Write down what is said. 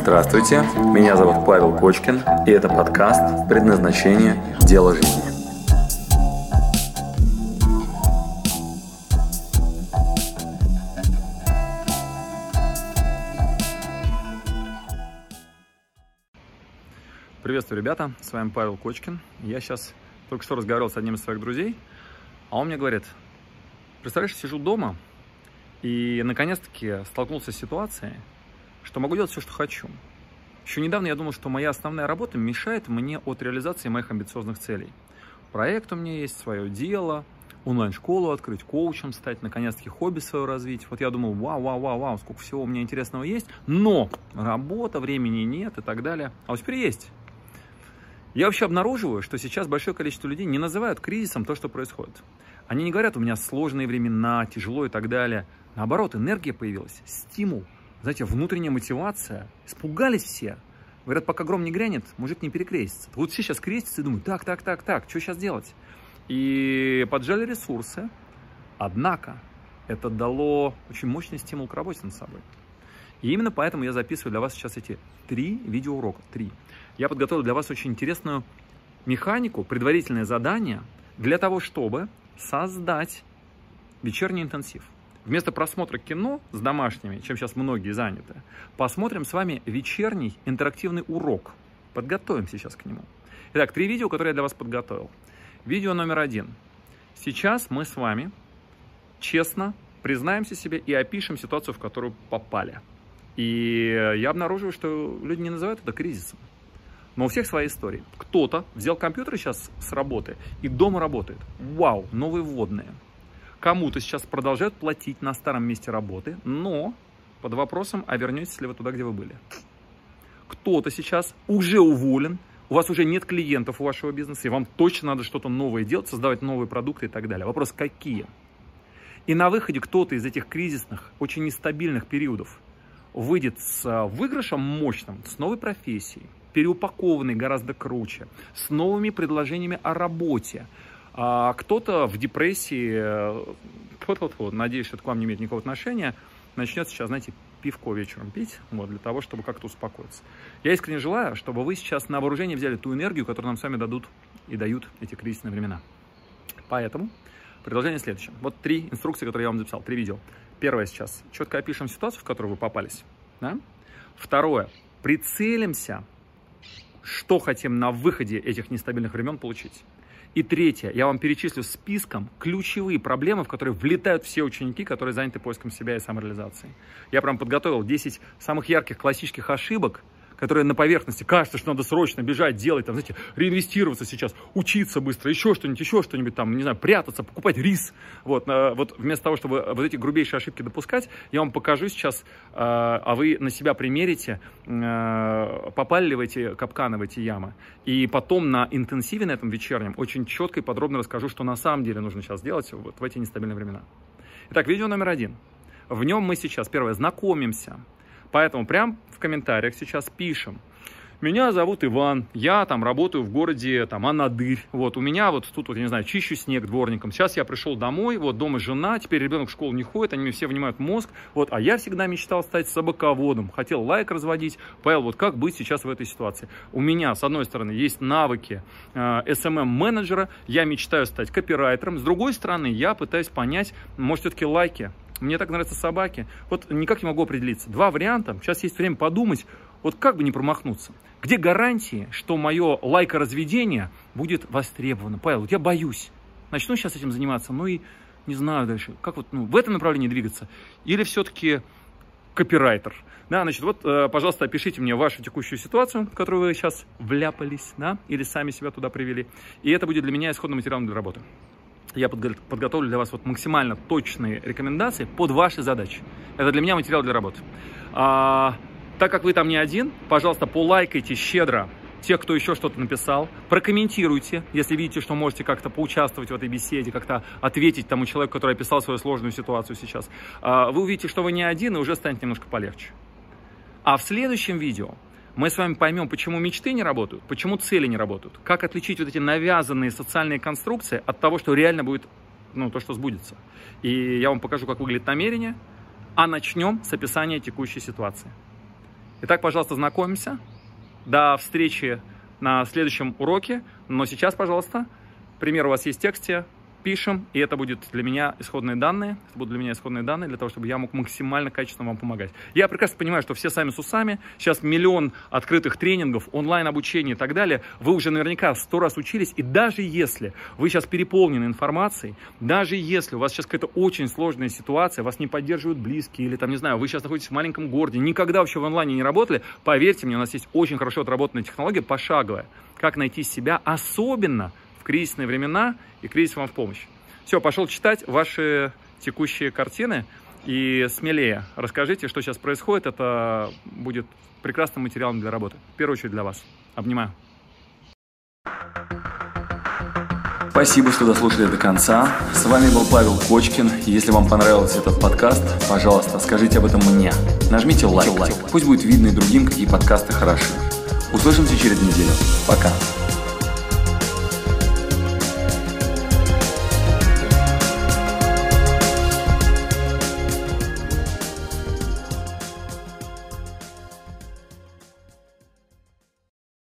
Здравствуйте, меня зовут Павел Кочкин, и это подкаст «Предназначение. Дело жизни». Приветствую, ребята, с вами Павел Кочкин. Я сейчас только что разговаривал с одним из своих друзей, а он мне говорит, представляешь, сижу дома и наконец-таки столкнулся с ситуацией, что могу делать все, что хочу. Еще недавно я думал, что моя основная работа мешает мне от реализации моих амбициозных целей. Проект у меня есть, свое дело, онлайн-школу открыть, коучем стать, наконец-таки хобби свое развить. Вот я думал, вау, вау, вау, вау, сколько всего у меня интересного есть, но работа, времени нет и так далее. А вот теперь есть. Я вообще обнаруживаю, что сейчас большое количество людей не называют кризисом то, что происходит. Они не говорят, у меня сложные времена, тяжело и так далее. Наоборот, энергия появилась, стимул, знаете, внутренняя мотивация. Испугались все. Говорят, пока гром не грянет, мужик не перекрестится. Вот все сейчас крестятся и думают, так, так, так, так, что сейчас делать? И поджали ресурсы. Однако, это дало очень мощный стимул к работе над собой. И именно поэтому я записываю для вас сейчас эти три видеоурока. Три. Я подготовил для вас очень интересную механику, предварительное задание для того, чтобы создать вечерний интенсив. Вместо просмотра кино с домашними, чем сейчас многие заняты, посмотрим с вами вечерний интерактивный урок. Подготовим сейчас к нему. Итак, три видео, которые я для вас подготовил. Видео номер один. Сейчас мы с вами честно признаемся себе и опишем ситуацию, в которую попали. И я обнаруживаю, что люди не называют это кризисом. Но у всех свои истории. Кто-то взял компьютер сейчас с работы и дома работает. Вау, новые вводные. Кому-то сейчас продолжают платить на старом месте работы, но под вопросом, а вернетесь ли вы туда, где вы были. Кто-то сейчас уже уволен, у вас уже нет клиентов у вашего бизнеса, и вам точно надо что-то новое делать, создавать новые продукты и так далее. Вопрос, какие? И на выходе кто-то из этих кризисных, очень нестабильных периодов выйдет с а, выигрышем мощным, с новой профессией, переупакованный гораздо круче, с новыми предложениями о работе. А кто-то в депрессии, э, вот, вот, вот, надеюсь, это к вам не имеет никакого отношения, начнет сейчас, знаете, пивко вечером пить, вот, для того, чтобы как-то успокоиться. Я искренне желаю, чтобы вы сейчас на вооружение взяли ту энергию, которую нам с вами дадут и дают эти кризисные времена. Поэтому предложение следующее. Вот три инструкции, которые я вам записал, три видео. Первое сейчас. Четко опишем ситуацию, в которую вы попались. Да? Второе. Прицелимся что хотим на выходе этих нестабильных времен получить. И третье, я вам перечислю списком ключевые проблемы, в которые влетают все ученики, которые заняты поиском себя и самореализацией. Я прям подготовил 10 самых ярких классических ошибок, которые на поверхности кажется, что надо срочно бежать, делать, там, знаете, реинвестироваться сейчас, учиться быстро, еще что-нибудь, еще что-нибудь там, не знаю, прятаться, покупать рис. Вот, вот вместо того, чтобы вот эти грубейшие ошибки допускать, я вам покажу сейчас, а, а вы на себя примерите, а, попали ли в эти капканы, в эти ямы. И потом на интенсиве на этом вечернем очень четко и подробно расскажу, что на самом деле нужно сейчас делать вот в эти нестабильные времена. Итак, видео номер один. В нем мы сейчас, первое, знакомимся Поэтому прям в комментариях сейчас пишем. Меня зовут Иван, я там работаю в городе там Анадырь. Вот у меня вот тут вот, я не знаю, чищу снег дворником. Сейчас я пришел домой, вот дома жена, теперь ребенок в школу не ходит, они мне все внимают мозг. Вот, а я всегда мечтал стать собаководом, хотел лайк разводить. Павел, вот как быть сейчас в этой ситуации? У меня, с одной стороны, есть навыки э, SMM-менеджера, я мечтаю стать копирайтером. С другой стороны, я пытаюсь понять, может, все-таки лайки мне так нравятся собаки. Вот никак не могу определиться. Два варианта. Сейчас есть время подумать, вот как бы не промахнуться. Где гарантии, что мое лайкоразведение будет востребовано? Павел, вот я боюсь. Начну сейчас этим заниматься, ну и не знаю дальше, как вот ну, в этом направлении двигаться. Или все-таки копирайтер. Да, значит, вот, э, пожалуйста, опишите мне вашу текущую ситуацию, в которую вы сейчас вляпались, да, или сами себя туда привели. И это будет для меня исходным материалом для работы я подготовлю для вас вот максимально точные рекомендации под ваши задачи. Это для меня материал для работы. А, так как вы там не один, пожалуйста, полайкайте щедро тех, кто еще что-то написал, прокомментируйте, если видите, что можете как-то поучаствовать в этой беседе, как-то ответить тому человеку, который описал свою сложную ситуацию сейчас. А, вы увидите, что вы не один, и уже станет немножко полегче. А в следующем видео мы с вами поймем, почему мечты не работают, почему цели не работают, как отличить вот эти навязанные социальные конструкции от того, что реально будет, ну, то, что сбудется. И я вам покажу, как выглядит намерение, а начнем с описания текущей ситуации. Итак, пожалуйста, знакомимся. До встречи на следующем уроке. Но сейчас, пожалуйста, пример у вас есть в тексте пишем, и это будет для меня исходные данные, это будут для меня исходные данные, для того, чтобы я мог максимально качественно вам помогать. Я прекрасно понимаю, что все сами с усами, сейчас миллион открытых тренингов, онлайн-обучение и так далее, вы уже наверняка сто раз учились, и даже если вы сейчас переполнены информацией, даже если у вас сейчас какая-то очень сложная ситуация, вас не поддерживают близкие, или там, не знаю, вы сейчас находитесь в маленьком городе, никогда вообще в онлайне не работали, поверьте мне, у нас есть очень хорошо отработанная технология, пошаговая, как найти себя, особенно кризисные времена, и кризис вам в помощь. Все, пошел читать ваши текущие картины и смелее расскажите, что сейчас происходит. Это будет прекрасным материалом для работы. В первую очередь для вас. Обнимаю. Спасибо, что дослушали до конца. С вами был Павел Кочкин. Если вам понравился этот подкаст, пожалуйста, скажите об этом мне. Нажмите лайк. лайк. Пусть будет видно и другим, какие подкасты хороши. Услышимся через неделю. Пока.